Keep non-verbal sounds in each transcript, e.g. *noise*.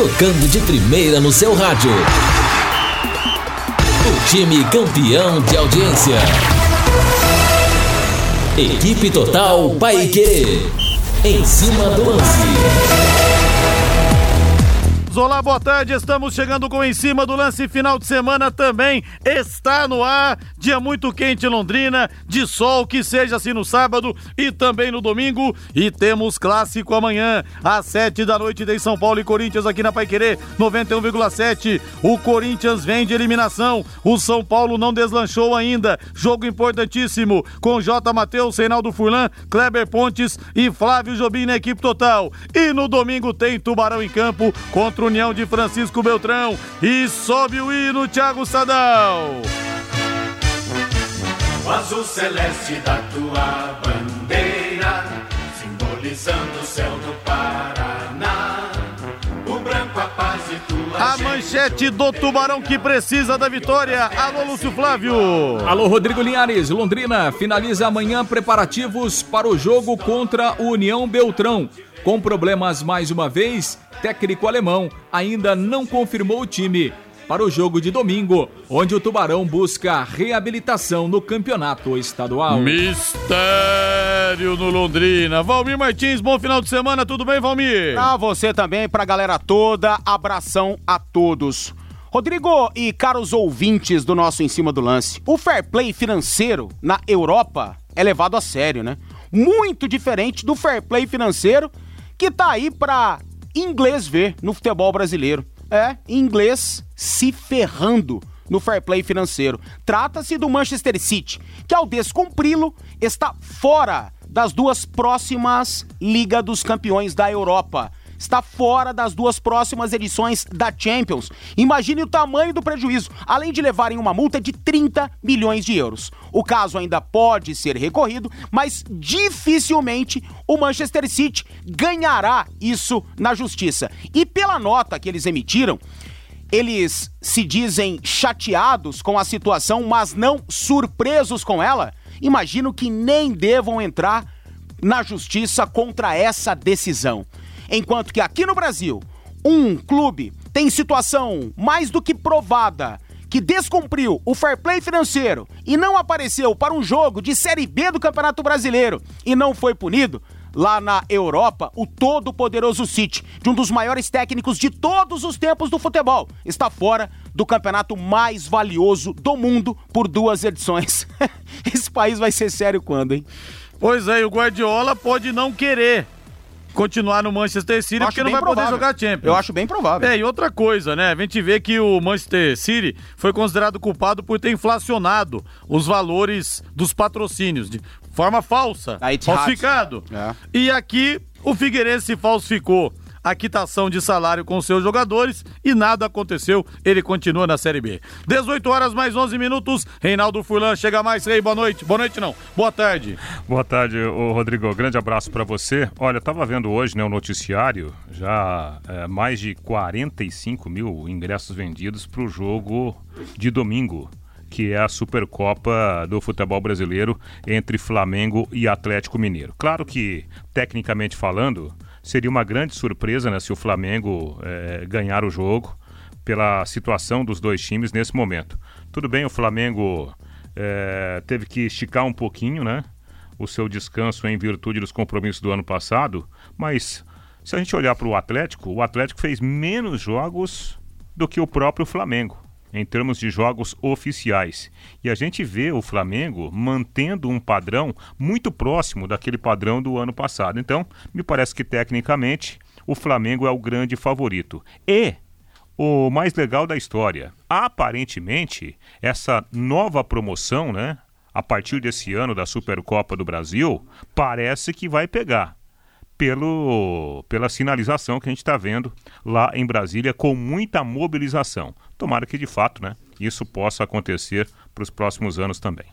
tocando de primeira no seu rádio. O time campeão de audiência. Equipe Total Paique. Em cima do lance. Olá, boa tarde. Estamos chegando com em cima do lance final de semana também. Está no ar. Dia muito quente em Londrina, de sol, que seja assim no sábado e também no domingo. E temos clássico amanhã, às sete da noite, em São Paulo e Corinthians aqui na Paiquerê 91,7. O Corinthians vem de eliminação. O São Paulo não deslanchou ainda. Jogo importantíssimo com J. Matheus, Reinaldo Furlan, Kleber Pontes e Flávio Jobim na equipe total. E no domingo tem Tubarão em campo contra contra União de Francisco Beltrão. E sobe o hino, Thiago Sadal. O azul celeste da tua bandeira, simbolizando o céu do Paraná. A manchete do Tubarão que precisa da vitória. Alô, Lúcio Flávio. Alô, Rodrigo Linhares. Londrina finaliza amanhã preparativos para o jogo contra o União Beltrão. Com problemas mais uma vez, técnico alemão ainda não confirmou o time para o jogo de domingo, onde o Tubarão busca reabilitação no campeonato estadual. Mistério no Londrina. Valmir Martins, bom final de semana, tudo bem, Valmir? Pra você também, pra galera toda, abração a todos. Rodrigo e caros ouvintes do nosso Em Cima do Lance, o fair play financeiro na Europa é levado a sério, né? Muito diferente do fair play financeiro que tá aí pra inglês ver no futebol brasileiro. É, inglês se ferrando no fair play financeiro. Trata-se do Manchester City, que ao descumpri-lo está fora das duas próximas Liga dos Campeões da Europa está fora das duas próximas edições da Champions. Imagine o tamanho do prejuízo, além de levarem uma multa de 30 milhões de euros. O caso ainda pode ser recorrido, mas dificilmente o Manchester City ganhará isso na justiça. E pela nota que eles emitiram, eles se dizem chateados com a situação, mas não surpresos com ela. Imagino que nem devam entrar na justiça contra essa decisão. Enquanto que aqui no Brasil, um clube tem situação mais do que provada que descumpriu o fair play financeiro e não apareceu para um jogo de Série B do Campeonato Brasileiro e não foi punido, lá na Europa, o todo-poderoso City, de um dos maiores técnicos de todos os tempos do futebol, está fora do campeonato mais valioso do mundo por duas edições. *laughs* Esse país vai ser sério quando, hein? Pois é, o Guardiola pode não querer continuar no Manchester City porque não vai provável. poder jogar Champions. Eu acho bem provável. É, e outra coisa, né? A gente vê que o Manchester City foi considerado culpado por ter inflacionado os valores dos patrocínios de forma falsa, falsificado. É. E aqui o Figueirense falsificou a quitação de salário com seus jogadores e nada aconteceu. Ele continua na Série B. 18 horas mais 11 minutos. Reinaldo Furlan chega mais. Ei, boa noite. Boa noite, não. Boa tarde. Boa tarde, Rodrigo. Grande abraço para você. Olha, eu tava vendo hoje né, o noticiário, já é, mais de 45 mil ingressos vendidos para o jogo de domingo que é a Supercopa do futebol brasileiro entre Flamengo e Atlético Mineiro. Claro que, tecnicamente falando, seria uma grande surpresa né, se o Flamengo é, ganhar o jogo pela situação dos dois times nesse momento. Tudo bem, o Flamengo é, teve que esticar um pouquinho, né? O seu descanso em virtude dos compromissos do ano passado, mas se a gente olhar para o Atlético, o Atlético fez menos jogos do que o próprio Flamengo em termos de jogos oficiais. E a gente vê o Flamengo mantendo um padrão muito próximo daquele padrão do ano passado. Então, me parece que tecnicamente o Flamengo é o grande favorito. E o mais legal da história, aparentemente, essa nova promoção, né, a partir desse ano da Supercopa do Brasil, parece que vai pegar pelo, pela sinalização que a gente está vendo lá em Brasília, com muita mobilização. Tomara que de fato né, isso possa acontecer para os próximos anos também.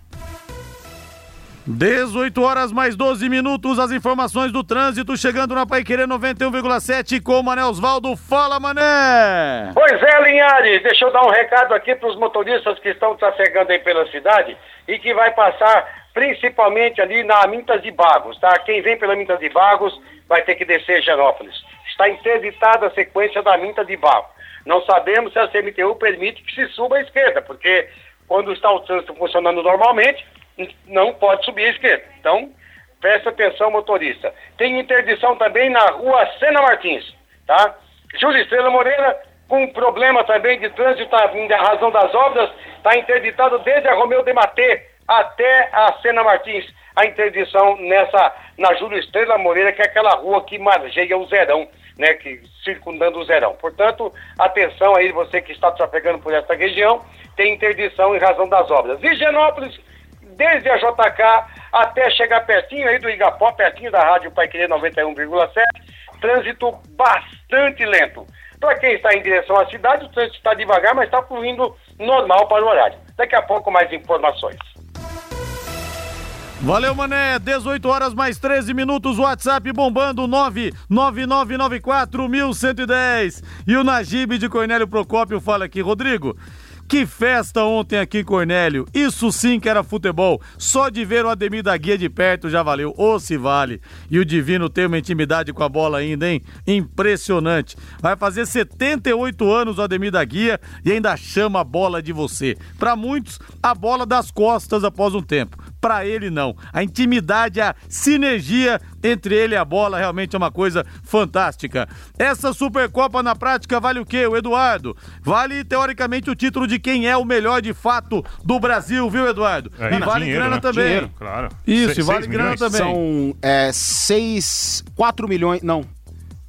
18 horas mais 12 minutos, as informações do trânsito chegando na Pai Querer 91,7 com o Mané Osvaldo. Fala, Mané! Pois é, Linhares, deixa eu dar um recado aqui para os motoristas que estão trafegando aí pela cidade e que vai passar principalmente ali na Mintas de Bagos, tá? Quem vem pela Mintas de Bagos vai ter que descer Genópolis. está interditada a sequência da Minta de Barro. Não sabemos se a CMTU permite que se suba à esquerda, porque quando está o trânsito funcionando normalmente, não pode subir à esquerda. Então, preste atenção, motorista. Tem interdição também na rua Sena Martins, tá? Júlio Estrela Moreira, com problema também de trânsito tá, em razão das obras, está interditado desde a Romeu de Matê até a Sena Martins. A interdição nessa, na Júlio Estrela Moreira, que é aquela rua que margeia o Zerão, né, que circundando o Zerão. Portanto, atenção aí, você que está trafegando por essa região, tem interdição em razão das obras. Vigianópolis, desde a JK até chegar pertinho aí do Igapó, pertinho da Rádio Pai Querer 91,7, trânsito bastante lento. Para quem está em direção à cidade, o trânsito está devagar, mas está fluindo normal para o horário. Daqui a pouco mais informações. Valeu, Mané. 18 horas mais 13 minutos. WhatsApp bombando 999941110. E o Najib de Cornélio Procópio fala aqui, Rodrigo. Que festa ontem aqui Cornélio. Isso sim que era futebol. Só de ver o Ademir da Guia de perto já valeu. Ô, se vale. E o Divino tem uma intimidade com a bola ainda, hein? Impressionante. Vai fazer 78 anos o Ademir da Guia e ainda chama a bola de você. Para muitos, a bola das costas após um tempo. Para ele, não. A intimidade, a sinergia entre ele e a bola realmente é uma coisa fantástica. Essa Supercopa na prática vale o quê, o Eduardo? Vale, teoricamente, o título de quem é o melhor de fato do Brasil, viu, Eduardo? É, e vale dinheiro, grana né? também. Dinheiro, claro. Isso, Se- e vale grana milhões. também. São é, seis, quatro milhões, não.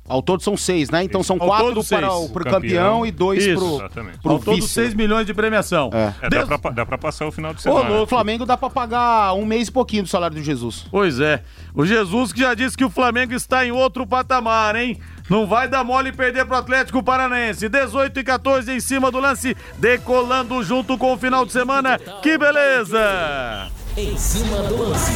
Ao todo são seis, né? Então são Ao quatro para seis. o pro campeão, campeão. e dois Isso. pro, Exatamente. pro Ao todo, vice. 6 milhões de premiação. É. É, Des- dá, pra, dá pra passar o final de semana. O Flamengo dá pra pagar um mês e pouquinho do salário do Jesus. Pois é. O Jesus que já disse que o Flamengo está em outro patamar, hein? Não vai dar mole e perder pro Atlético Paranaense. 18 e 14 em cima do lance, decolando junto com o final de semana. Que beleza! Em cima do lance.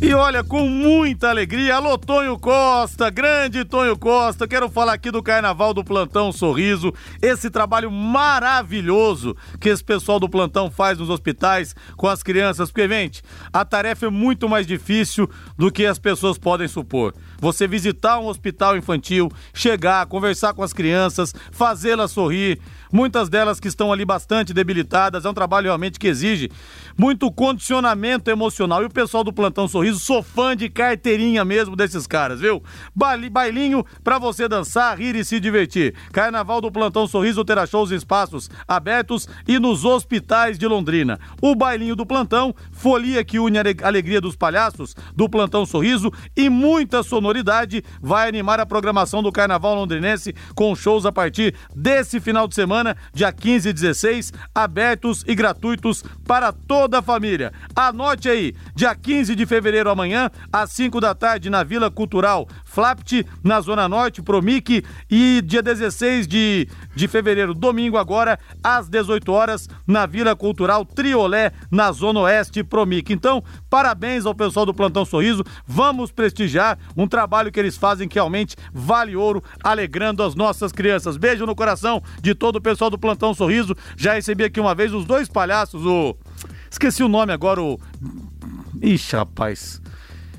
E olha, com muita alegria, alô Tonho Costa, grande Tonho Costa, quero falar aqui do Carnaval do Plantão Sorriso, esse trabalho maravilhoso que esse pessoal do plantão faz nos hospitais com as crianças, porque, gente, a tarefa é muito mais difícil do que as pessoas podem supor. Você visitar um hospital infantil, chegar, conversar com as crianças, fazê-las sorrir, muitas delas que estão ali bastante debilitadas, é um trabalho realmente que exige muito condicionamento emocional. E o pessoal do Plantão Sorriso, sou fã de carteirinha mesmo desses caras, viu? Bailinho pra você dançar, rir e se divertir. Carnaval do Plantão Sorriso terá shows em espaços abertos e nos hospitais de Londrina. O bailinho do plantão, folia que une a ale- alegria dos palhaços do Plantão Sorriso e muita sonoridade vai animar a programação do Carnaval londrinense com shows a partir desse final de semana, dia 15 e 16, abertos e gratuitos para toda a família. Anote aí, dia 15 de fevereiro amanhã, às 5 da tarde, na Vila Cultural Flapt, na Zona Norte, Promic, e dia 16 de, de fevereiro, domingo agora, às 18 horas, na Vila Cultural Triolé, na Zona Oeste, Promic. Então, parabéns ao pessoal do Plantão Sorriso, vamos prestigiar um trabalho que eles fazem que realmente vale ouro, alegrando as nossas crianças. Beijo no coração de todo o pessoal do Plantão Sorriso. Já recebi aqui uma vez os dois palhaços, o. Esqueci o nome agora, o. Ixi, rapaz.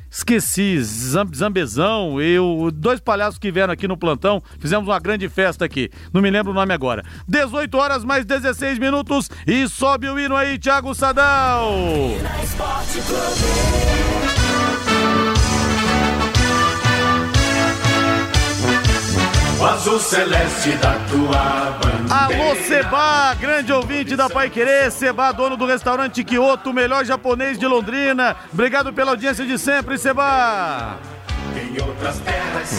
Esqueci, Zam- Zambezão e o dois palhaços que vieram aqui no plantão, fizemos uma grande festa aqui. Não me lembro o nome agora. 18 horas mais 16 minutos e sobe o hino aí, Thiago Sadal. O azul celeste da tua bandeira. Alô, Seba, grande ouvinte da Pai Querer, Seba, dono do restaurante Kyoto, o melhor japonês de Londrina. Obrigado pela audiência de sempre, Seba.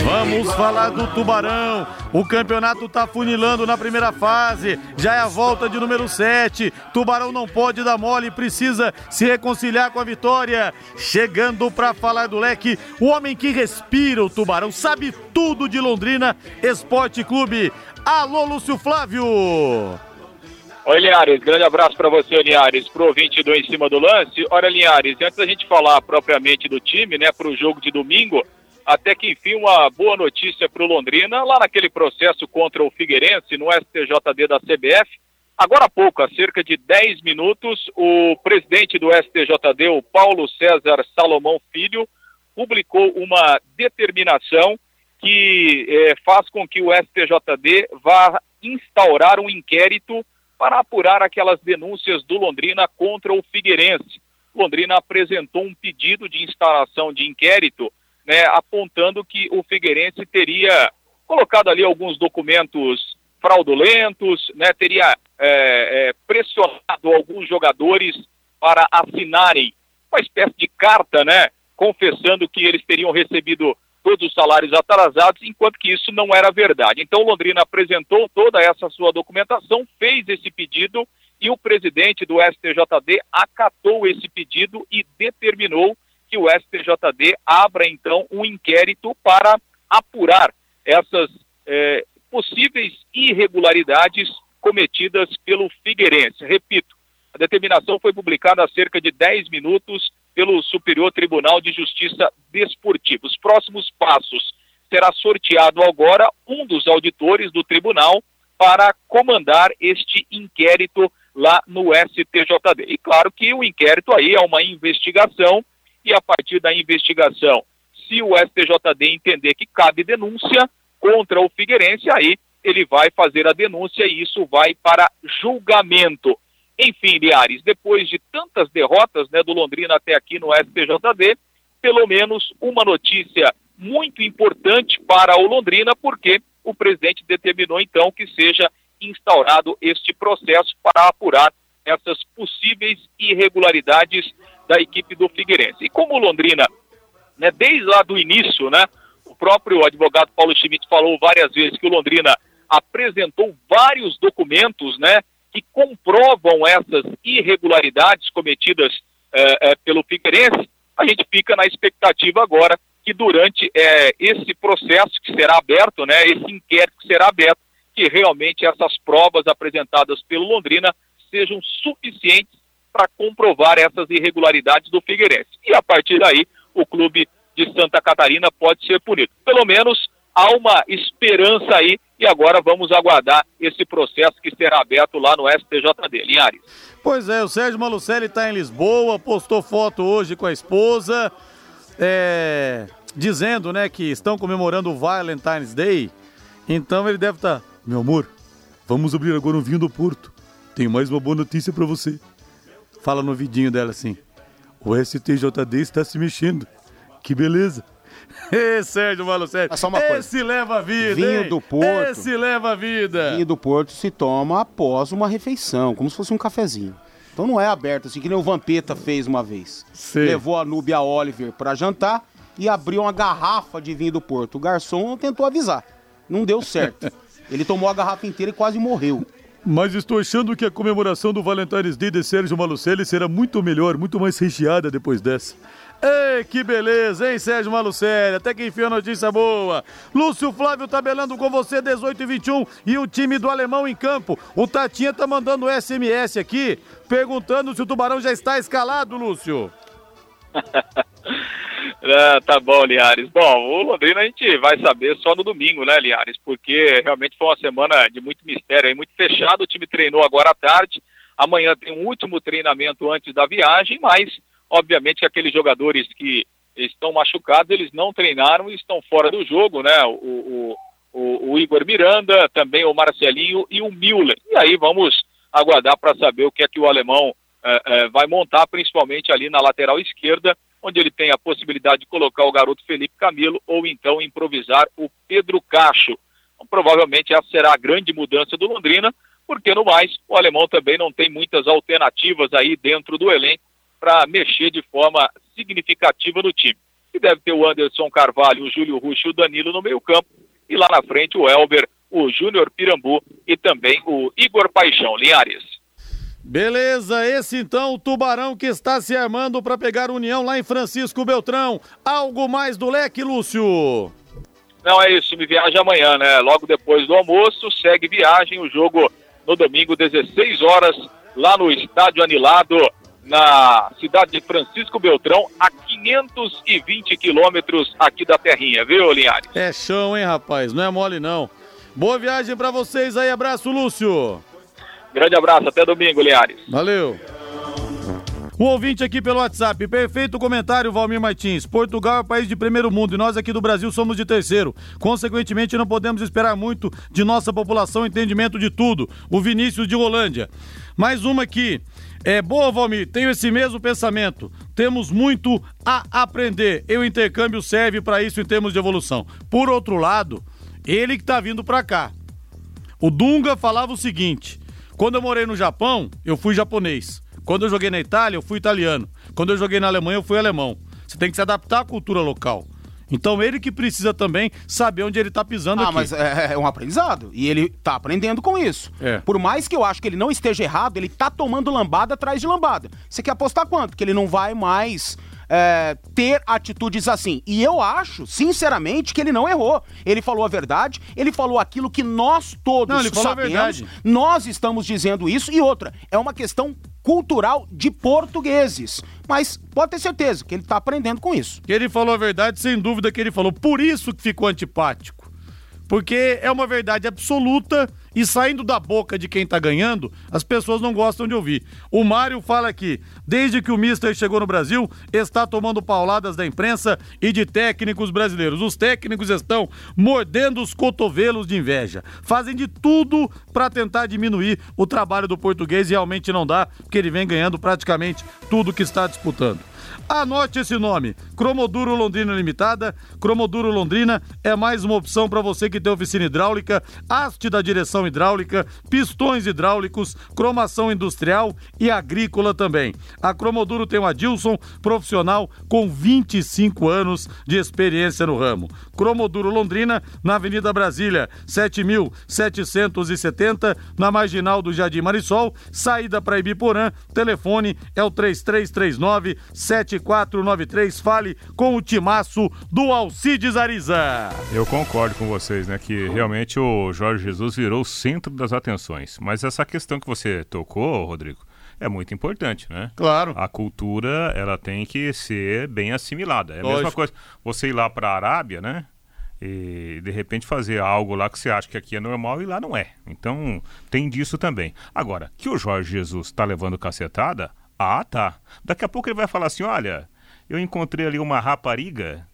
Vamos falar do Tubarão. O campeonato tá funilando na primeira fase. Já é a volta de número 7. Tubarão não pode dar mole, precisa se reconciliar com a vitória. Chegando pra falar do leque, o homem que respira o Tubarão, sabe tudo de Londrina Esporte Clube. Alô, Lúcio Flávio. Oi, Linhares, grande abraço para você, Linhares, pro ouvinte do Em Cima do Lance. Olha, Linhares, antes da gente falar propriamente do time, né, pro jogo de domingo, até que enfim uma boa notícia para o Londrina, lá naquele processo contra o Figueirense, no STJD da CBF. Agora há pouco, há cerca de 10 minutos, o presidente do STJD, o Paulo César Salomão Filho, publicou uma determinação que eh, faz com que o STJD vá instaurar um inquérito para apurar aquelas denúncias do Londrina contra o Figueirense. Londrina apresentou um pedido de instalação de inquérito, né, apontando que o Figueirense teria colocado ali alguns documentos fraudulentos, né, teria é, é, pressionado alguns jogadores para assinarem uma espécie de carta, né, confessando que eles teriam recebido todos os salários atrasados, enquanto que isso não era verdade. Então, Londrina apresentou toda essa sua documentação, fez esse pedido e o presidente do STJD acatou esse pedido e determinou que o STJD abra então um inquérito para apurar essas eh, possíveis irregularidades cometidas pelo Figueirense. Repito, a determinação foi publicada há cerca de 10 minutos pelo Superior Tribunal de Justiça Desportiva. Os próximos passos será sorteado agora um dos auditores do tribunal para comandar este inquérito lá no STJD. E claro que o inquérito aí é uma investigação e a partir da investigação, se o STJD entender que cabe denúncia contra o Figueirense, aí ele vai fazer a denúncia e isso vai para julgamento. Enfim, Liares, depois de tantas derrotas né, do Londrina até aqui no STJD, pelo menos uma notícia muito importante para o Londrina, porque o presidente determinou então que seja instaurado este processo para apurar essas possíveis irregularidades da equipe do Figueirense. E como Londrina, né, desde lá do início, né, o próprio advogado Paulo Schmidt falou várias vezes que o Londrina apresentou vários documentos, né, que comprovam essas irregularidades cometidas eh, eh, pelo Figueirense, a gente fica na expectativa agora que durante eh, esse processo que será aberto, né, esse inquérito que será aberto, que realmente essas provas apresentadas pelo Londrina sejam suficientes para comprovar essas irregularidades do Figueirense. E a partir daí, o clube de Santa Catarina pode ser punido. Pelo menos há uma esperança aí e agora vamos aguardar esse processo que será aberto lá no STJD. Linhares. Pois é, o Sérgio Malucelli está em Lisboa, postou foto hoje com a esposa, é, dizendo né, que estão comemorando o Valentine's Day. Então ele deve estar. Tá meu amor, vamos abrir agora um vinho do Porto. Tenho mais uma boa notícia para você. Fala no vidinho dela assim. O STJD está se mexendo. Que beleza. *laughs* Ê, Sérgio Malucelli, só uma coisa. esse leva a vida, Vinho hein? do Porto. Esse leva a vida. Vinho do Porto se toma após uma refeição, como se fosse um cafezinho. Então não é aberto, assim que nem o Vampeta fez uma vez. Sei. Levou a Núbia Oliver para jantar e abriu uma garrafa de vinho do Porto. O garçom tentou avisar. Não deu certo. *laughs* Ele tomou a garrafa inteira e quase morreu. Mas estou achando que a comemoração do Valentine's Day de Sérgio Malucelli será muito melhor, muito mais recheada depois dessa. Ei, que beleza, hein, Sérgio Malucelli? Até que enfim a notícia boa. Lúcio Flávio tabelando com você, 18 e 21, e o time do Alemão em campo. O Tatinha tá mandando SMS aqui, perguntando se o Tubarão já está escalado, Lúcio. *laughs* Ah, tá bom, Liares. Bom, o Londrina a gente vai saber só no domingo, né, Liares? Porque realmente foi uma semana de muito mistério, aí, muito fechado. O time treinou agora à tarde. Amanhã tem um último treinamento antes da viagem, mas obviamente aqueles jogadores que estão machucados, eles não treinaram e estão fora do jogo, né? O, o, o, o Igor Miranda, também o Marcelinho e o Müller. E aí vamos aguardar para saber o que é que o alemão eh, vai montar, principalmente ali na lateral esquerda onde ele tem a possibilidade de colocar o garoto Felipe Camilo ou então improvisar o Pedro Cacho. Então, provavelmente essa será a grande mudança do Londrina, porque no mais o alemão também não tem muitas alternativas aí dentro do elenco para mexer de forma significativa no time. E deve ter o Anderson Carvalho, o Júlio Russo e o Danilo no meio campo, e lá na frente o Elber, o Júnior Pirambu e também o Igor Paixão Linhares. Beleza, esse então o Tubarão que está se armando para pegar União lá em Francisco Beltrão. Algo mais do leque, Lúcio? Não, é isso, me viaja amanhã, né? Logo depois do almoço, segue viagem, o jogo no domingo, 16 horas, lá no Estádio Anilado, na cidade de Francisco Beltrão, a 520 quilômetros aqui da Terrinha, viu, Linhares? É chão, hein, rapaz? Não é mole, não. Boa viagem para vocês aí. Abraço, Lúcio. Grande abraço, até domingo, Linhares. Valeu. Um ouvinte aqui pelo WhatsApp. Perfeito comentário, Valmir Martins. Portugal é país de primeiro mundo e nós aqui do Brasil somos de terceiro. Consequentemente, não podemos esperar muito de nossa população entendimento de tudo. O Vinícius de Rolândia. Mais uma aqui. É boa, Valmir. Tenho esse mesmo pensamento. Temos muito a aprender. E o intercâmbio serve para isso em termos de evolução. Por outro lado, ele que tá vindo para cá. O Dunga falava o seguinte: quando eu morei no Japão, eu fui japonês. Quando eu joguei na Itália, eu fui italiano. Quando eu joguei na Alemanha, eu fui alemão. Você tem que se adaptar à cultura local. Então ele que precisa também saber onde ele tá pisando Ah, aqui. mas é, é um aprendizado. E ele tá aprendendo com isso. É. Por mais que eu acho que ele não esteja errado, ele tá tomando lambada atrás de lambada. Você quer apostar quanto? Que ele não vai mais é, ter atitudes assim. E eu acho, sinceramente, que ele não errou. Ele falou a verdade, ele falou aquilo que nós todos Não, ele falou a sabemos. verdade. Nós estamos dizendo isso. E outra, é uma questão cultural de portugueses. Mas pode ter certeza que ele tá aprendendo com isso. Que ele falou a verdade, sem dúvida que ele falou. Por isso que ficou antipático. Porque é uma verdade absoluta e saindo da boca de quem tá ganhando, as pessoas não gostam de ouvir. O Mário fala aqui, desde que o Mister chegou no Brasil, está tomando pauladas da imprensa e de técnicos brasileiros. Os técnicos estão mordendo os cotovelos de inveja. Fazem de tudo para tentar diminuir o trabalho do português e realmente não dá, porque ele vem ganhando praticamente tudo que está disputando. Anote esse nome: Cromoduro Londrina Limitada. Cromoduro Londrina é mais uma opção para você que tem oficina hidráulica, haste da direção hidráulica, pistões hidráulicos, cromação industrial e agrícola também. A Cromoduro tem o Adilson, profissional com 25 anos de experiência no ramo. Cromoduro Londrina, na Avenida Brasília, 7770, na marginal do Jardim Marisol, saída para Ibiporã. Telefone é o 3339 7493. Fale com o timaço do Alcides Ariza. Eu concordo com vocês, né? Que realmente o Jorge Jesus virou o centro das atenções. Mas essa questão que você tocou, Rodrigo, é muito importante, né? Claro. A cultura, ela tem que ser bem assimilada. É a mesma Lógico. coisa. Você ir lá para a Arábia, né? E de repente fazer algo lá que você acha que aqui é normal e lá não é. Então tem disso também. Agora, que o Jorge Jesus tá levando cacetada, ah, tá. Daqui a pouco ele vai falar assim: olha, eu encontrei ali uma rapariga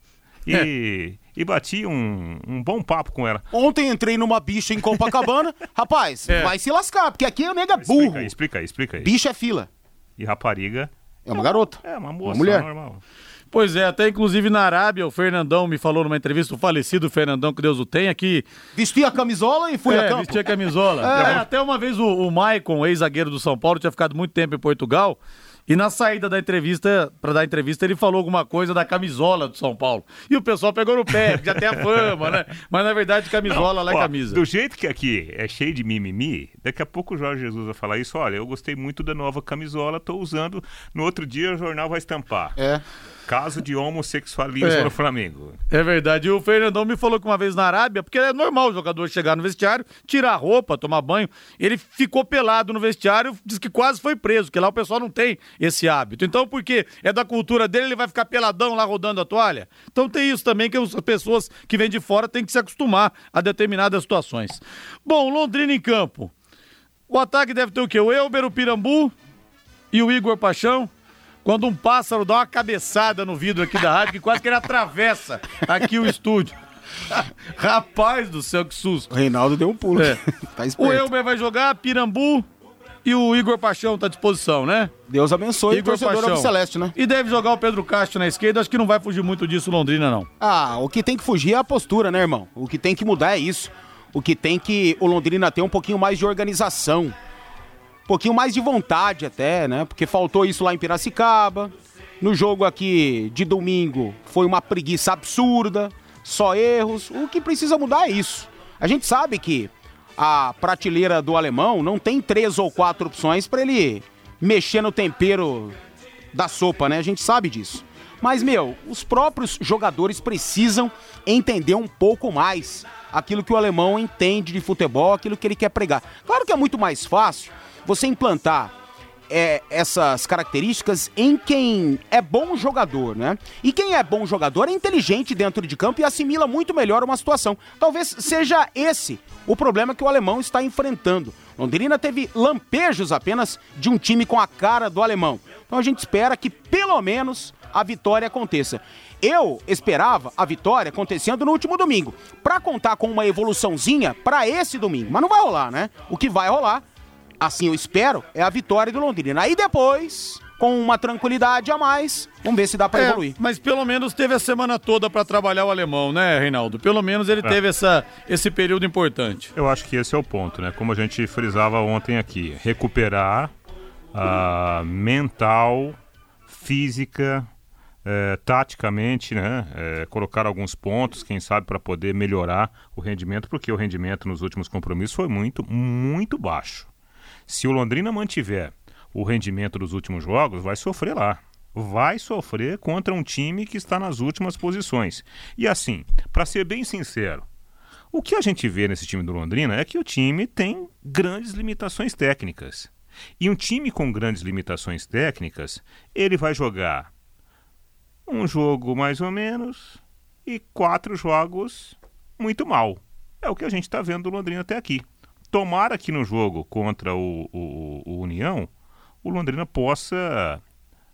e, e bati um, um bom papo com ela. Ontem entrei numa bicha em Copacabana. *laughs* Rapaz, vai se lascar, porque aqui o nego é burro. Explica aí, explica aí, explica aí. Bicha é fila. E rapariga É uma garota. é uma moça mulher. normal. Pois é, até inclusive na Arábia, o Fernandão me falou numa entrevista, o falecido Fernandão, que Deus o tenha, que Vesti a camisola e fui a é, campo. vestia camisola. *laughs* É, até uma vez o, o Maicon, ex-zagueiro do São Paulo, tinha ficado muito tempo em Portugal. E na saída da entrevista, pra dar entrevista, ele falou alguma coisa da camisola do São Paulo. E o pessoal pegou no pé, já tem a fama, né? Mas na verdade, camisola lá é Ó, camisa. Do jeito que aqui é cheio de mimimi, daqui a pouco o Jorge Jesus vai falar isso. Olha, eu gostei muito da nova camisola, tô usando. No outro dia o jornal vai estampar. É. Caso de homossexualismo É. no Flamengo. É verdade. E o Fernandão me falou que uma vez na Arábia, porque é normal o jogador chegar no vestiário, tirar a roupa, tomar banho. Ele ficou pelado no vestiário, diz que quase foi preso, que lá o pessoal não tem esse hábito. Então, porque é da cultura dele, ele vai ficar peladão lá rodando a toalha. Então tem isso também que as pessoas que vêm de fora têm que se acostumar a determinadas situações. Bom, Londrina em campo. O ataque deve ter o quê? O Elber, o Pirambu e o Igor Paixão. Quando um pássaro dá uma cabeçada no vidro aqui da rádio, que quase que ele atravessa aqui o estúdio. *laughs* Rapaz do céu, que susto. O Reinaldo deu um pulo. É. *laughs* tá O. Elber vai jogar, Pirambu e o Igor Paixão tá à disposição, né? Deus abençoe o Igor torcedor Paixão. Celeste, né? E deve jogar o Pedro Castro na esquerda, acho que não vai fugir muito disso Londrina, não. Ah, o que tem que fugir é a postura, né, irmão? O que tem que mudar é isso. O que tem que o Londrina ter um pouquinho mais de organização. Um pouquinho mais de vontade até, né? Porque faltou isso lá em Piracicaba. No jogo aqui de domingo foi uma preguiça absurda, só erros. O que precisa mudar é isso. A gente sabe que a prateleira do alemão não tem três ou quatro opções para ele mexer no tempero da sopa, né? A gente sabe disso. Mas, meu, os próprios jogadores precisam entender um pouco mais aquilo que o alemão entende de futebol, aquilo que ele quer pregar. Claro que é muito mais fácil você implantar é, essas características em quem é bom jogador, né? E quem é bom jogador é inteligente dentro de campo e assimila muito melhor uma situação. Talvez seja esse o problema que o alemão está enfrentando. Londrina teve lampejos apenas de um time com a cara do alemão. Então a gente espera que pelo menos a vitória aconteça. Eu esperava a vitória acontecendo no último domingo, para contar com uma evoluçãozinha para esse domingo, mas não vai rolar, né? O que vai rolar, assim eu espero, é a vitória do Londrina. Aí depois, com uma tranquilidade a mais, vamos ver se dá para É, evoluir. mas pelo menos teve a semana toda para trabalhar o alemão, né, Reinaldo? Pelo menos ele É. teve essa, esse período importante. Eu acho que esse é o ponto, né? Como a gente frisava ontem aqui, recuperar a mental, física, eh, taticamente, né? Eh, colocar alguns pontos, quem sabe, para poder melhorar o rendimento, porque o rendimento nos últimos compromissos foi muito, muito baixo. Se o Londrina mantiver o rendimento dos últimos jogos, vai sofrer lá. Vai sofrer contra um time que está nas últimas posições. E assim, para ser bem sincero, o que a gente vê nesse time do Londrina é que o time tem grandes limitações técnicas. E um time com grandes limitações técnicas, ele vai jogar um jogo mais ou menos e quatro jogos muito mal. É o que a gente está vendo do Londrina até aqui. Tomara que no jogo contra o, o- o União, o Londrina possa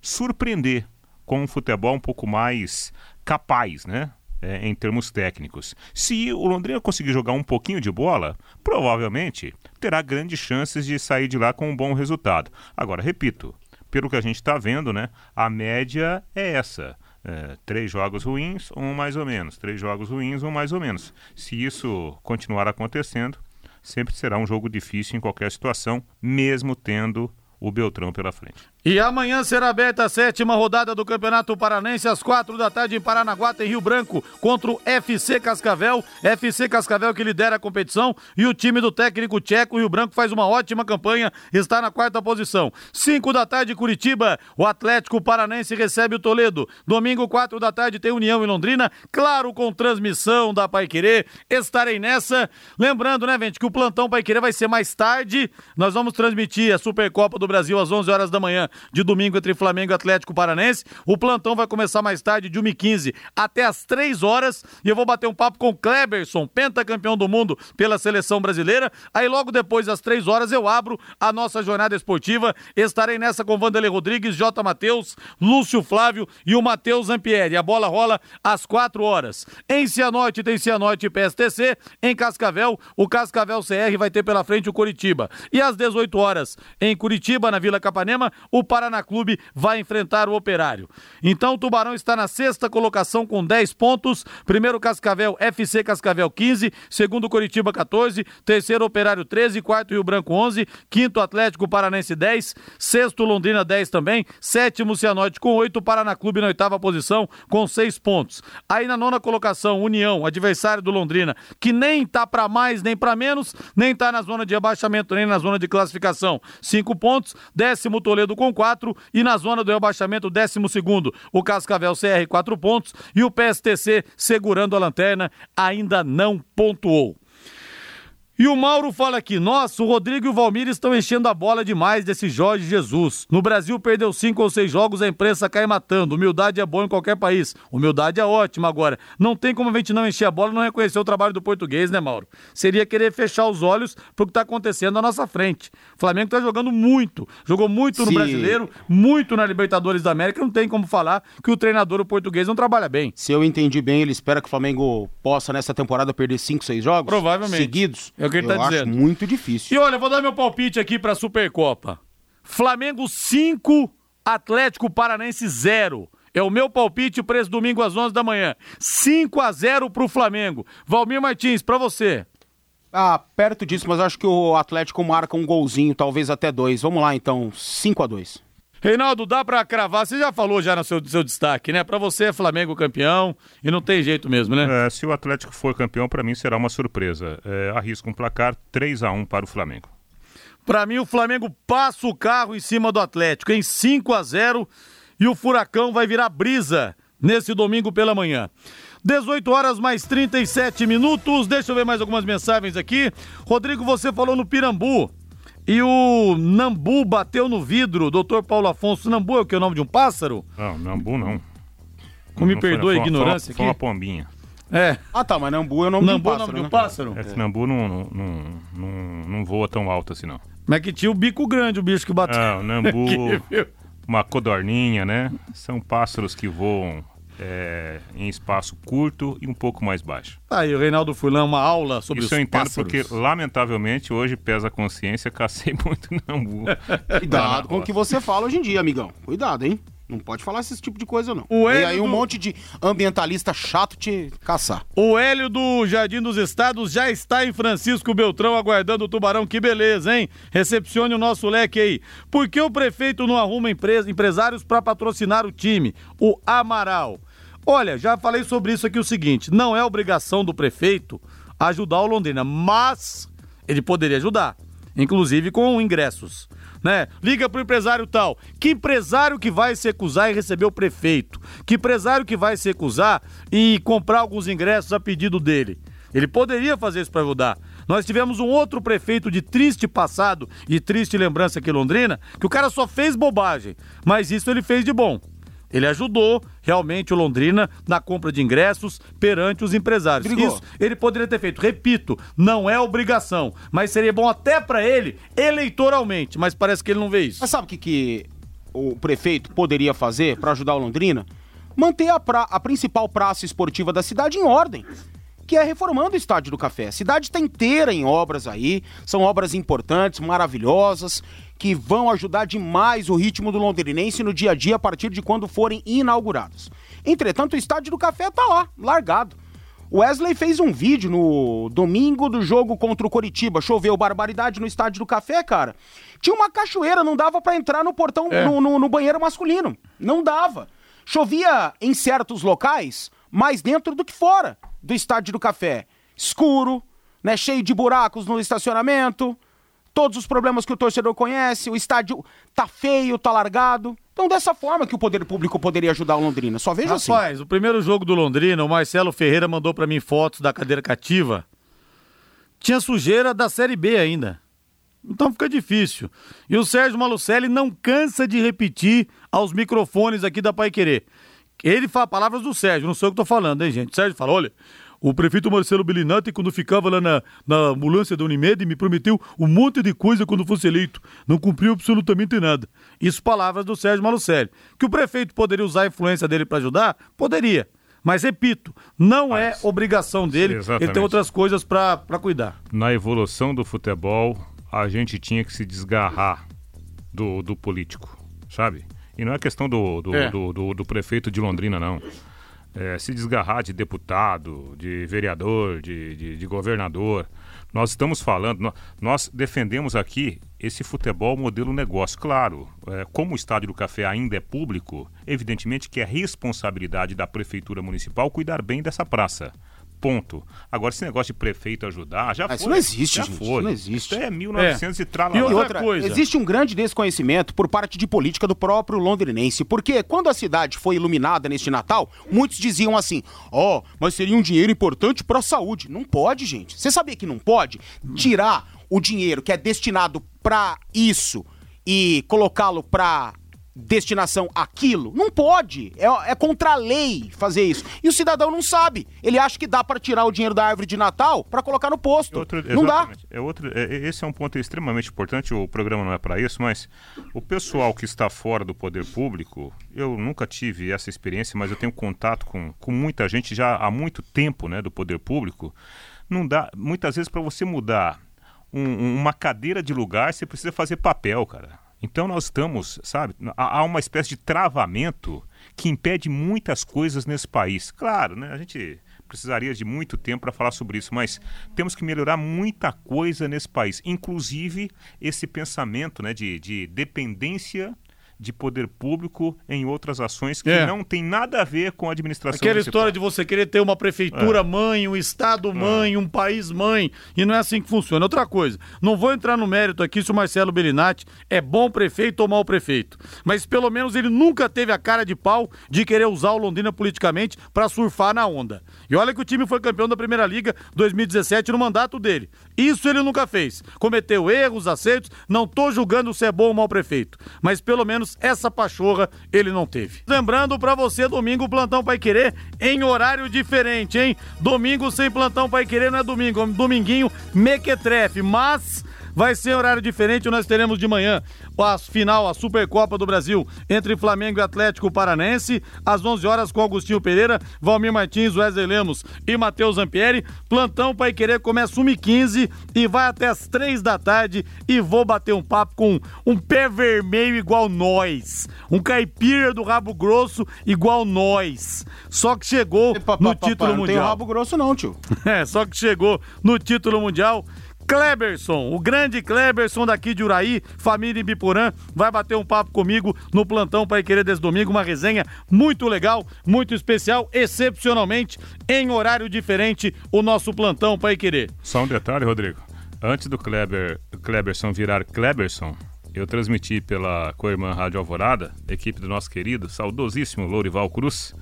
surpreender com um futebol um pouco mais capaz, né? É, em termos técnicos. Se o Londrina conseguir jogar um pouquinho de bola, provavelmente terá grandes chances de sair de lá com um bom resultado. Agora, repito, pelo que a gente está vendo, né? A média é essa. É, três jogos ruins, um mais ou menos. Três jogos ruins, um mais ou menos. Se isso continuar acontecendo, sempre será um jogo difícil em qualquer situação, mesmo tendo o Beltrão pela frente. E amanhã será aberta a sétima rodada do Campeonato Paranense, às quatro da tarde, em Paranaguá, tem Rio Branco, contra o FC Cascavel. FC Cascavel que lidera a competição e o time do técnico tcheco, Rio Branco, faz uma ótima campanha, está na quarta posição. Cinco da tarde, Curitiba, o Atlético Paranense recebe o Toledo. Domingo, quatro da tarde, tem União em Londrina, claro, com transmissão da Pai Querer. Estarei nessa. Lembrando, né, gente, que o plantão Pai Querer vai ser mais tarde. Nós vamos transmitir a Supercopa do Brasil às 11 horas da manhã de domingo entre Flamengo e Atlético Paranense. O plantão vai começar mais tarde, de 1h15 até as 3 horas. E eu vou bater um papo com o Kleberson, pentacampeão do mundo pela seleção brasileira. Aí logo depois, às 3 horas, eu abro a nossa jornada esportiva. Estarei nessa com Vanderlei Rodrigues, J. Matheus, Lúcio Flávio e o Matheus Zampieri. A bola rola às 4 horas. Em Cianorte tem Cianorte e PSTC. Em Cascavel, o Cascavel CR vai ter pela frente o Curitiba. E às 18 horas, em Curitiba, na Vila Capanema, o Paraná Clube vai enfrentar o Operário. Então o Tubarão está na sexta colocação com 10 pontos. Primeiro Cascavel, FC Cascavel 15, segundo Curitiba 14, terceiro Operário 13, quarto Rio Branco 11, quinto Atlético Paranense 10, sexto Londrina 10 também, sétimo Cianorte com 8, Paraná Clube na oitava posição com 6 pontos. Aí na nona colocação, União, adversário do Londrina, que nem tá para mais nem para menos, nem tá na zona de rebaixamento, nem na zona de classificação. 5 pontos, décimo Toledo com 4 e na zona do rebaixamento, décimo segundo, o Cascavel CR 4 pontos e o PSTC segurando a lanterna ainda não pontuou. E o Mauro fala aqui: nossa, o Rodrigo e o Valmir estão enchendo a bola demais desse Jorge Jesus. No Brasil perdeu cinco ou seis jogos, a imprensa cai matando. Humildade é bom em qualquer país. Humildade é ótima agora. Não tem como a gente não encher a bola e não reconhecer o trabalho do português, né, Mauro? Seria querer fechar os olhos pro que tá acontecendo na nossa frente. O Flamengo tá jogando muito. Jogou muito no Se- Brasileiro, muito na Libertadores da América. Não tem como falar que o treinador, o português, não trabalha bem. Se eu entendi bem, ele espera que o Flamengo possa nessa temporada perder 5, 6 jogos Provavelmente. seguidos. É que ele eu tá acho dizendo. muito difícil. E olha, eu vou dar meu palpite aqui pra Supercopa. Flamengo 5, Atlético Paranense 0. É o meu palpite para esse domingo às 11 da manhã. 5 a 0 pro Flamengo. Valmir Martins, pra você. Ah, perto disso, mas acho que o Atlético marca um golzinho, talvez até dois. Vamos lá então, 5 a 2 Reinaldo, dá pra cravar? Você já falou já no seu, seu destaque, né? Pra você é Flamengo campeão e não tem jeito mesmo, né? É, se o Atlético for campeão, para mim será uma surpresa. É, arrisco um placar 3 a 1 para o Flamengo. Pra mim, o Flamengo passa o carro em cima do Atlético em 5 a 0 e o Furacão vai virar brisa nesse domingo pela manhã. 18 horas mais 37 minutos. Deixa eu ver mais algumas mensagens aqui. Rodrigo, você falou no Pirambu. E o Nambu bateu no vidro, doutor Paulo Afonso. Nambu é o que? O nome de um pássaro? Não, Nambu não. Como me Não perdoe a foi ignorância foi uma, aqui. Foi uma pombinha. É. Ah, tá, mas Nambu é o nome Nambu é o de um nome de um pássaro, pássaro? Esse Nambu não, não, não, não, voa tão alto assim, não. Mas que tinha o bico grande, o bicho que bateu. Ah, o Nambu, *laughs* Aqui, uma codorninha, né? São pássaros que voam é, em espaço curto e um pouco mais baixo. Tá aí, o Reinaldo Fulano, uma aula sobre Isso os eu entendo pássaros. porque, lamentavelmente, hoje pesa a consciência, *laughs* cacei muito Nambu. *laughs* Cuidado com o que você fala hoje em dia, amigão. Cuidado, hein? Não pode falar esse tipo de coisa, não. O e aí um do- monte de ambientalista chato te caçar. O Hélio do Jardim dos Estados já está em Francisco Beltrão aguardando o tubarão. Que beleza, hein? Recepcione o nosso leque aí. Por que o prefeito não arruma empresa, empresários para patrocinar o time? O Amaral. Olha, já falei sobre isso aqui o seguinte: não é obrigação do prefeito ajudar o Londrina, mas ele poderia ajudar, inclusive com ingressos. Né? Liga pro empresário tal. Que empresário que vai se recusar e receber o prefeito? Que empresário que vai se recusar e comprar alguns ingressos a pedido dele? Ele poderia fazer isso para ajudar. Nós tivemos um outro prefeito de triste passado e triste lembrança aqui em Londrina, que o cara só fez bobagem, mas isso ele fez de bom. Ele ajudou realmente o Londrina na compra de ingressos perante os empresários. Grigol. Isso ele poderia ter feito. Repito, não é obrigação, mas seria bom até para ele eleitoralmente, mas parece que ele não vê isso. Mas sabe o que, que o prefeito poderia fazer pra ajudar o Londrina? Manter a, pra- a principal praça esportiva da cidade em ordem. Que é reformando o Estádio do Café. A cidade está inteira em obras aí, são obras importantes, maravilhosas, que vão ajudar demais o ritmo do londrinense no dia a dia a partir de quando forem inaugurados. Entretanto, o Estádio do Café tá lá, largado. O Wesley fez um vídeo no domingo do jogo contra o Coritiba. Choveu barbaridade no estádio do Café, cara. Tinha uma cachoeira, não dava pra entrar no portão, É. no, no- no banheiro masculino. Não dava. Chovia em certos locais, mais dentro do que fora do estádio do Café. Escuro, né, cheio de buracos no estacionamento, todos os problemas que o torcedor conhece, o estádio tá feio, tá largado. Então, dessa forma que o poder público poderia ajudar o Londrina. Só veja assim. Rapaz, o primeiro jogo do Londrina, o Marcelo Ferreira mandou pra mim fotos da cadeira cativa. Tinha sujeira da Série B ainda. Então fica difícil. E o Sérgio Malucelli não cansa de repetir aos microfones aqui da Pai Querer. Ele fala palavras do Sérgio, não sei o que eu tô falando, hein, gente? O Sérgio fala: olha, o prefeito Marcelo Bellinati, quando ficava lá na, na ambulância da Unimed, me prometeu um monte de coisa quando fosse eleito. Não cumpriu absolutamente nada. Isso palavras do Sérgio Malucelli. Que o prefeito poderia usar a influência dele para ajudar? Poderia. Mas repito, não é obrigação dele, ele tem outras coisas para cuidar. Na evolução do futebol, a gente tinha que se desgarrar do, do político, sabe? E não é questão do, do, É. do, do- do prefeito de Londrina, não. É, se desgarrar de deputado, de vereador, de, de, de governador. Nós estamos falando, nó- nós defendemos aqui esse futebol modelo negócio. Claro, é, como o Estádio do Café ainda é público, evidentemente que é responsabilidade da Prefeitura Municipal cuidar bem dessa praça. Ponto. Agora, esse negócio de prefeito ajudar, já Ah, foi. isso não existe, já gente, foi. isso não existe. Isso é 1900 e tralala. E E outra outra, coisa. existe um grande desconhecimento por parte de política do próprio londrinense, porque quando a cidade foi iluminada neste Natal, muitos diziam assim: ó, mas seria um dinheiro importante para a saúde. Não pode, gente. Você sabia que não pode tirar o dinheiro que é destinado para isso e colocá-lo para destinação àquilo? Não pode. É, é contra a lei fazer isso. E o cidadão não sabe. Ele acha que dá para tirar o dinheiro da árvore de Natal para colocar no posto. Outro- não dá. É outro, é- é- esse é um ponto extremamente importante. O programa não é para isso, mas o pessoal que está fora do poder público, eu nunca tive essa experiência, mas eu tenho contato com, com muita gente já há muito tempo, né, do poder público. Não dá, muitas vezes para você mudar um- uma cadeira de lugar, você precisa fazer papel, cara. Então nós estamos, sabe, há uma espécie de travamento que impede muitas coisas nesse país. Claro, né? A gente precisaria de muito tempo para falar sobre isso, mas temos que melhorar muita coisa nesse país, inclusive esse pensamento, né, de, de dependência de poder público em outras ações que É. não tem nada a ver com a administração Aquela municipal. história de você querer ter uma prefeitura mãe, um estado mãe, um país mãe, e não é assim que funciona. Outra coisa, não vou entrar no mérito aqui se o Marcelo Bellinati é bom prefeito ou mau prefeito, mas pelo menos ele nunca teve a cara de pau de querer usar o Londrina politicamente para surfar na onda. E olha que o time foi campeão da Primeira Liga 2017 no mandato dele. Isso ele nunca fez. Cometeu erros, acertos, não tô julgando se é bom ou mau prefeito, mas pelo menos essa pachorra ele não teve. Lembrando para você, domingo, plantão Pai Querer em horário diferente, hein? Domingo sem plantão Pai Querer não é domingo, é dominguinho mequetrefe, mas vai ser horário diferente, nós teremos de manhã a final, a Supercopa do Brasil entre Flamengo e Atlético Paranense, às 11 horas com Agostinho Pereira, Valmir Martins, Wesley Lemos e Matheus Zampieri. Plantão Pai Querer começa 1h15 e vai até as 3 da tarde e vou bater um papo com um pé vermelho igual nós, um caipira do rabo grosso igual nós. Só que chegou Epa, no título pá, Não tem mundial. rabo grosso não, tio. *laughs* É, só que chegou no título mundial. Kleberson, o grande Kleberson daqui de Uraí, família em vai bater um papo comigo no plantão para querer desse domingo, uma resenha muito legal, muito especial, excepcionalmente em horário diferente, o nosso plantão para querer. Só um detalhe, Rodrigo. Antes do Kleber, Kleberson virar Kleberson, eu transmiti pela co-irmã Rádio Alvorada, equipe do nosso querido, saudosíssimo Lourival Cruz,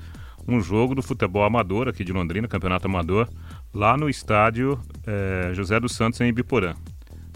um jogo do futebol amador aqui de Londrina, campeonato amador, lá no estádio eh, José dos Santos, em Ibiporã.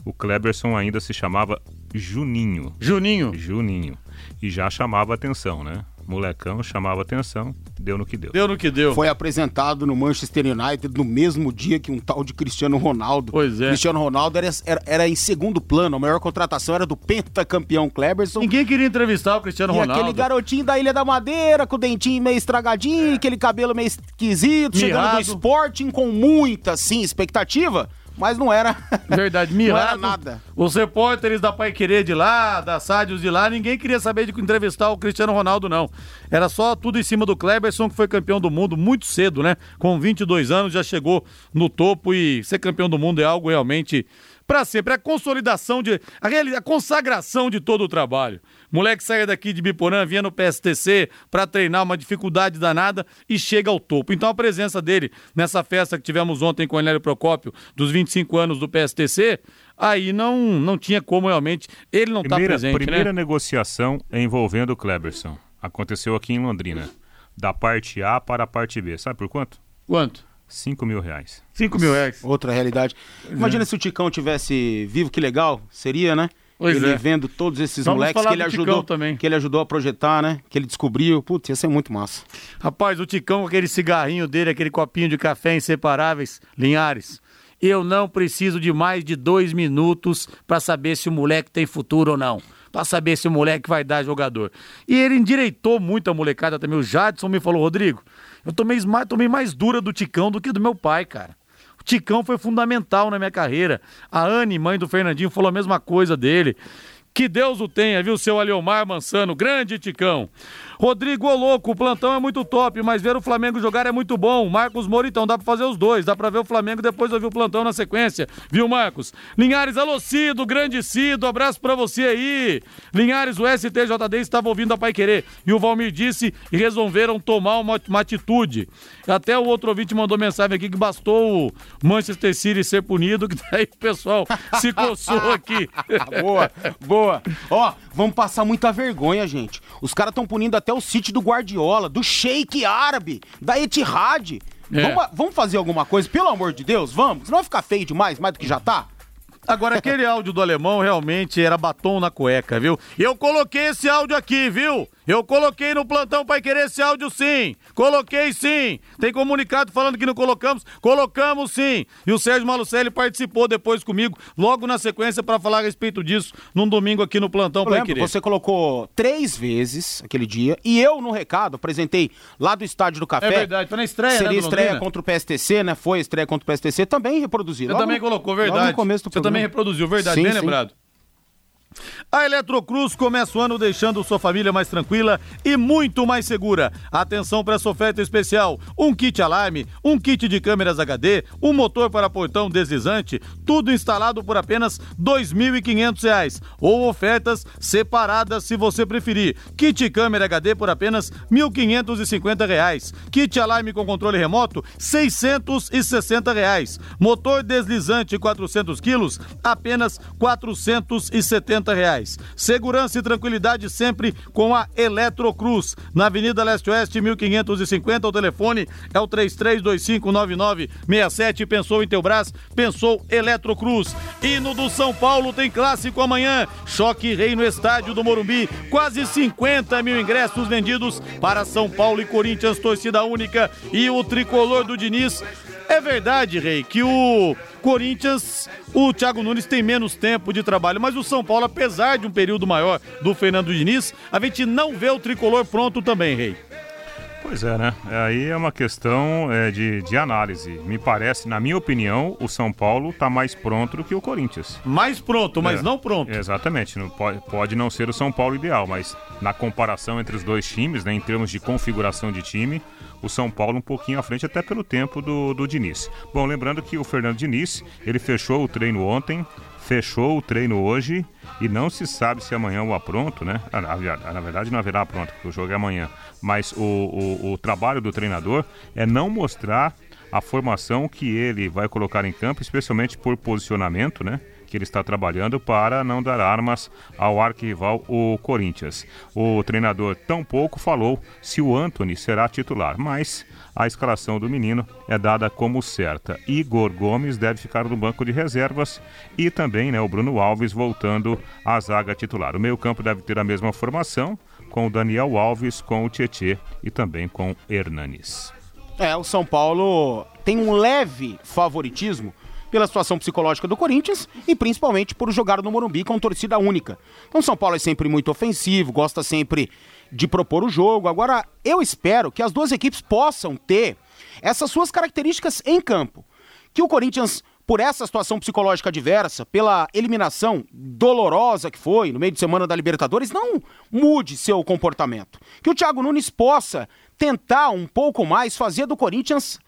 O Kleberson ainda se chamava Juninho. Juninho. Juninho. E já chamava atenção, né? Molecão chamava atenção, deu no que deu. Deu no que deu. Foi apresentado no Manchester United no mesmo dia que um tal de Cristiano Ronaldo. Pois é. Cristiano Ronaldo era, era, era em segundo plano. A maior contratação era do pentacampeão Kleberson. Ninguém queria entrevistar o Cristiano E Ronaldo. aquele garotinho da Ilha da Madeira, com o dentinho meio estragadinho, aquele cabelo meio esquisito, chegando Mirrado. do Sporting com muita, sim, expectativa, mas não era. Verdade, *laughs* não era mirado. nada. Os repórteres da Pai Querer de lá, da Sádios de lá, ninguém queria saber de entrevistar o Cristiano Ronaldo, não. Era só tudo em cima do Kleberson, que foi campeão do mundo muito cedo, né? Com 22 anos, já chegou no topo e ser campeão do mundo é algo realmente para sempre. É a consolidação de. A, reali- a consagração de todo o trabalho. Moleque saia daqui de Biporã, vinha no PSTC para treinar, uma dificuldade danada e chega ao topo. Então a presença dele nessa festa que tivemos ontem com o Enélio Procópio, dos 25 anos do PSTC, aí não, não tinha como realmente. Ele não está Primeira, presente, primeira né? negociação envolvendo o Kleberson. Aconteceu aqui em Londrina. Da parte A para a parte B. Sabe por quanto? Quanto? 5 mil reais. 5 mil reais. Outra realidade. Imagina se o Ticão tivesse vivo, que legal seria, né? Pois ele é. vendo todos esses Vamos moleques que ele ajudou também. que ele ajudou a projetar, né? Que ele descobriu. Putz, ia ser muito massa. Rapaz, o Ticão com aquele cigarrinho dele, aquele copinho de café inseparáveis, Linhares. Eu não preciso de mais de dois minutos pra saber se o moleque tem futuro ou não. Pra saber se o moleque vai dar jogador. E ele endireitou muito a molecada também. O Jadson me falou, Rodrigo, eu tomei mais, tomei mais dura do Ticão do que do meu pai, cara. Ticão foi fundamental na minha carreira. A Anne, mãe do Fernandinho, falou a mesma coisa dele. Que Deus o tenha, viu, seu Aliomar Mansano, grande Ticão. Rodrigo louco, o plantão é muito top, mas ver o Flamengo jogar é muito bom. Marcos Moura, então, dá pra fazer os dois. Dá pra ver o Flamengo depois ouvir o plantão na sequência. Viu, Marcos? Linhares, alô, Cido, grande Cido, abraço pra você aí. Linhares, o STJD estava ouvindo a Pai Querer. E o Valmir disse e resolveram tomar uma, uma atitude. Até o outro ouvinte mandou mensagem aqui que bastou o Manchester City ser punido, *laughs* que daí o pessoal se coçou aqui. *laughs* boa, boa. Ó, vamos passar muita vergonha, gente. Os caras estão punindo até o City do Guardiola, do Sheik Árabe, da Etihad. É. Vamos, vamos fazer alguma coisa, pelo amor de Deus, vamos? Senão vai ficar feio demais, mais do que já tá. Agora, aquele *laughs* áudio do alemão realmente era batom na cueca, viu? Eu coloquei esse áudio aqui, viu? Eu coloquei no plantão Pai Querer esse áudio sim. Coloquei sim. Tem comunicado falando que não colocamos. Colocamos sim. E o Sérgio Malucelli participou depois comigo, logo na sequência, para falar a respeito disso, num domingo aqui no plantão lembro, Querer. você colocou três vezes aquele dia, e eu, no recado, apresentei lá do Estádio do Café. É verdade, foi na estreia, Seria né, estreia contra o PSTC, né? Foi estreia contra o PSTC, também reproduzi. Você Logo também colocou, logo verdade. no começo do Você também programa. reproduziu, verdade, Sim, bem sim. lembrado. A Eletrocruz começa o ano deixando sua família mais tranquila e muito mais segura. Atenção para essa oferta especial: um kit alarme, um kit de câmeras HD, um motor para portão deslizante, tudo instalado por apenas 2.500 reais. Ou ofertas separadas se você preferir. Kit câmera HD por apenas 1.550 reais. Kit alarme com controle remoto 660 reais. Motor deslizante 400 quilos apenas R$ 470 reais. Segurança e tranquilidade sempre com a Eletrocruz. Na Avenida Leste-Oeste, 1550, o telefone é o 33259967. Pensou em Teubras? Pensou Eletrocruz. E no do São Paulo tem clássico amanhã. Choque Rei no estádio do Morumbi. Quase 50 mil ingressos vendidos para São Paulo e Corinthians, torcida única. E o tricolor do Diniz. É verdade, Rei, que o Corinthians, o Thiago Nunes tem menos tempo de trabalho, mas o São Paulo, apesar de um período maior do Fernando Diniz, a gente não vê o tricolor pronto também, Rei. Pois é, né? Aí é uma questão é, de, de análise. Me parece, na minha opinião, o São Paulo está mais pronto do que o Corinthians. Mais pronto, mas É, não pronto. Exatamente. Não pode, pode não ser o São Paulo ideal, mas na comparação entre os dois times, né, em termos de configuração de time, o São Paulo um pouquinho à frente, até pelo tempo do, do Diniz. Bom, lembrando que o Fernando Diniz, ele fechou o treino ontem, fechou o treino hoje e não se sabe se amanhã o apronto, né? Ah, Na, verdade não haverá apronto, porque o jogo é amanhã. Mas o, o, o trabalho do treinador é não mostrar a formação que ele vai colocar em campo, especialmente por posicionamento, né? Que ele está trabalhando para não dar armas ao arquirrival, o Corinthians. O treinador tampouco falou se o Anthony será titular, mas a escalação do menino é dada como certa. Igor Gomes deve ficar no banco de reservas e também né, o Bruno Alves voltando à zaga titular. O meio-campo deve ter a mesma formação, com o Daniel Alves, com o Tietê e também com Hernanes. É, o São Paulo tem um leve favoritismo pela situação psicológica do Corinthians e principalmente por jogar no Morumbi com torcida única. Então São Paulo é sempre muito ofensivo, gosta sempre de propor o jogo. Agora, eu espero que as duas equipes possam ter essas suas características em campo. Que o Corinthians, por essa situação psicológica adversa, pela eliminação dolorosa que foi no meio de semana da Libertadores, não mude seu comportamento. Que o Thiago Nunes possa tentar um pouco mais fazer do Corinthians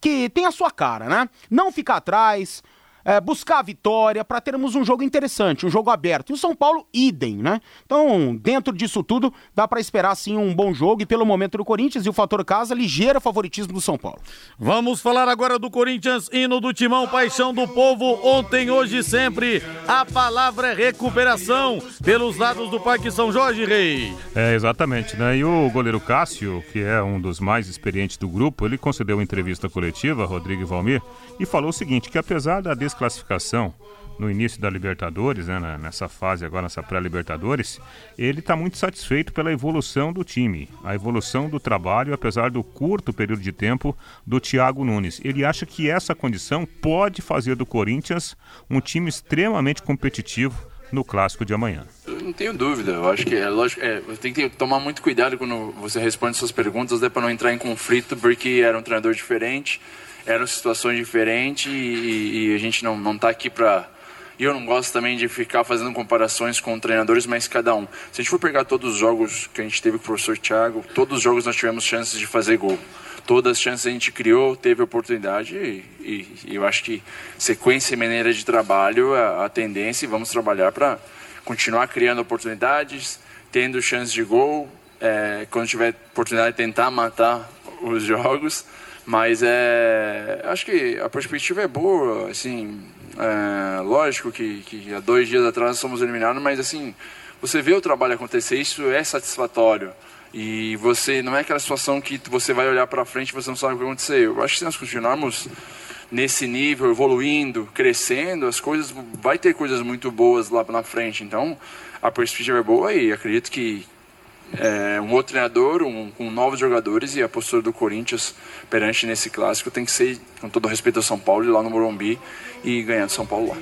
que tem a sua cara, né? Não ficar atrás, é, buscar a vitória para termos um jogo interessante, um jogo aberto. E o São Paulo, idem, né? Então, dentro disso tudo, dá para esperar sim um bom jogo e pelo momento do Corinthians e o fator casa, ligeiro favoritismo do São Paulo. Vamos falar agora do Corinthians, hino do Timão, paixão do povo, ontem, hoje e sempre. A palavra é recuperação pelos lados do Parque São Jorge, Rei. É, exatamente, né? E o goleiro Cássio, que é um dos mais experientes do grupo, ele concedeu uma entrevista coletiva, Rodrigo e Valmir, e falou o seguinte, que apesar da desclassificação no início da Libertadores, né, nessa fase agora, nessa pré-Libertadores, ele está muito satisfeito pela evolução do time, a evolução do trabalho, apesar do curto período de tempo do Thiago Nunes. Ele acha que essa condição pode fazer do Corinthians um time extremamente competitivo no clássico de amanhã. Eu não tenho dúvida, eu acho que é lógico, é, tem que tomar muito cuidado quando você responde suas perguntas, para não entrar em conflito, porque era um treinador diferente, eram situações diferentes e, e a gente não, não tá aqui para e eu não gosto também de ficar fazendo comparações com treinadores, mas cada um. Se a gente for pegar todos os jogos que a gente teve com o professor Thiago, todos os jogos nós tivemos chances de fazer gol. Todas as chances a gente criou, teve oportunidade e, e- e eu acho que sequência e maneira de trabalho, a, a tendência, e vamos trabalhar para continuar criando oportunidades, tendo chances de gol, é, quando tiver oportunidade tentar matar os jogos, mas é, acho que a perspectiva é boa, assim, é, lógico que, que há dois dias atrás somos eliminados, mas assim, você vê o trabalho acontecer, isso é satisfatório. E você não é aquela situação que você vai olhar para frente e você não sabe o que vai acontecer. Eu acho que se nós continuarmos nesse nível, evoluindo, crescendo, as coisas vai ter coisas muito boas lá na frente. Então, a perspectiva é boa e acredito que é, um outro treinador, um, com novos jogadores e a postura do Corinthians perante nesse clássico tem que ser, com todo respeito ao São Paulo, ir lá no Morumbi e ganhar do São Paulo lá.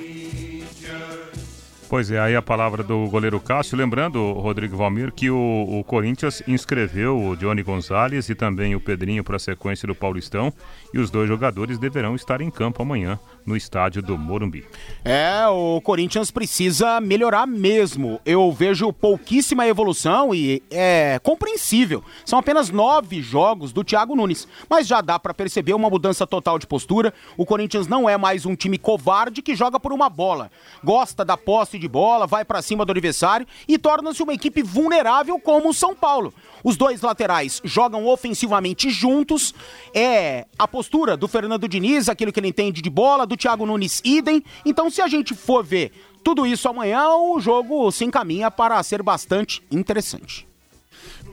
Pois é, aí a palavra do goleiro Cássio. Lembrando, Rodrigo Valmir, que o, o Corinthians inscreveu o Johnny Gonzalez e também o Pedrinho para a sequência do Paulistão. E os dois jogadores deverão estar em campo amanhã no estádio do Morumbi. É, o Corinthians precisa melhorar mesmo. Eu vejo pouquíssima evolução e é compreensível. São apenas nove jogos do Thiago Nunes, mas já dá pra perceber uma mudança total de postura. O Corinthians não é mais um time covarde que joga por uma bola. Gosta da posse de bola, vai pra cima do adversário e torna-se uma equipe vulnerável como o São Paulo. Os dois laterais jogam ofensivamente juntos. É a postura do Fernando Diniz, aquilo que ele entende de bola, do Thiago Nunes idem. Então, se a gente for ver Tudo isso amanhã, o jogo se encaminha para ser bastante interessante.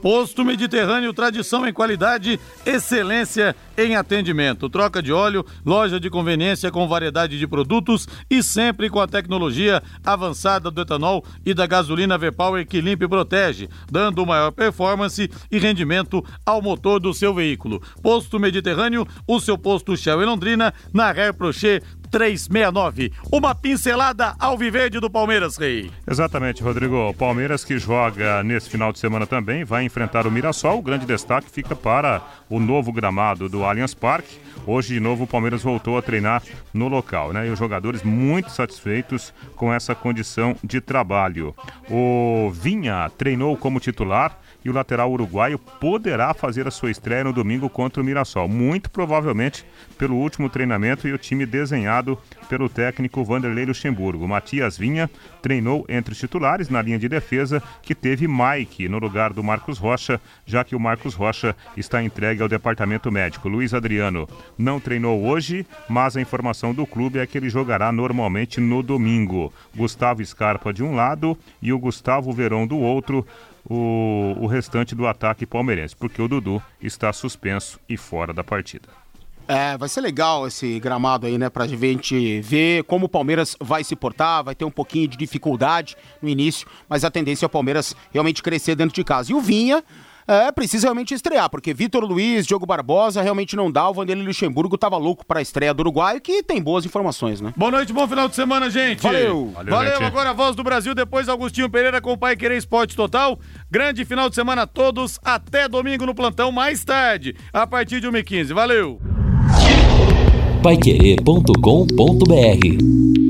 Posto Mediterrâneo, tradição em qualidade, excelência em atendimento. Troca de óleo, loja de conveniência com variedade de produtos e sempre com a tecnologia avançada do etanol e da gasolina V-Power que limpa e protege, dando maior performance e rendimento ao motor do seu veículo. Posto Mediterrâneo, o seu posto Shell em Londrina, na Rare Prochet 369. Uma pincelada ao viverde do Palmeiras, Rei. Exatamente, Rodrigo. Palmeiras que joga nesse final de semana também vai enfrentar o Mirassol. O grande destaque fica para o novo gramado do Allianz Parque. Hoje, de novo, o Palmeiras voltou a treinar no local, né? E os jogadores muito satisfeitos com essa condição de trabalho. O Vinha treinou como titular e o lateral uruguaio poderá fazer a sua estreia no domingo contra o Mirassol, muito provavelmente pelo último treinamento e o time desenhado pelo técnico Vanderlei Luxemburgo. Matias Vinha treinou entre os titulares na linha de defesa, que teve Mike no lugar do Marcos Rocha, já que o Marcos Rocha está entregue ao departamento médico. Luiz Adriano não treinou hoje, mas a informação do clube é que ele jogará normalmente no domingo. Gustavo Scarpa de um lado e o Gustavo Verão do outro o, o restante do ataque palmeirense, porque o Dudu está suspenso e fora da partida. É, vai ser legal esse gramado aí, né, pra gente ver como o Palmeiras vai se portar, vai ter um pouquinho de dificuldade no início, mas a tendência é o Palmeiras realmente crescer dentro de casa. E o Vinha, é, precisa realmente estrear, porque Vitor Luiz, Diogo Barbosa realmente não dá. O Vanderlei Luxemburgo tava louco para a estreia do Uruguai, que tem boas informações, né? Boa noite, bom final de semana, gente. Valeu. Valeu, Valeu agora a voz do Brasil, depois Augustinho Pereira com o Pai Querer Esporte Total. Grande final de semana a todos, até domingo no plantão, mais tarde, a partir de 1h15. Valeu. Paiquerê.com.br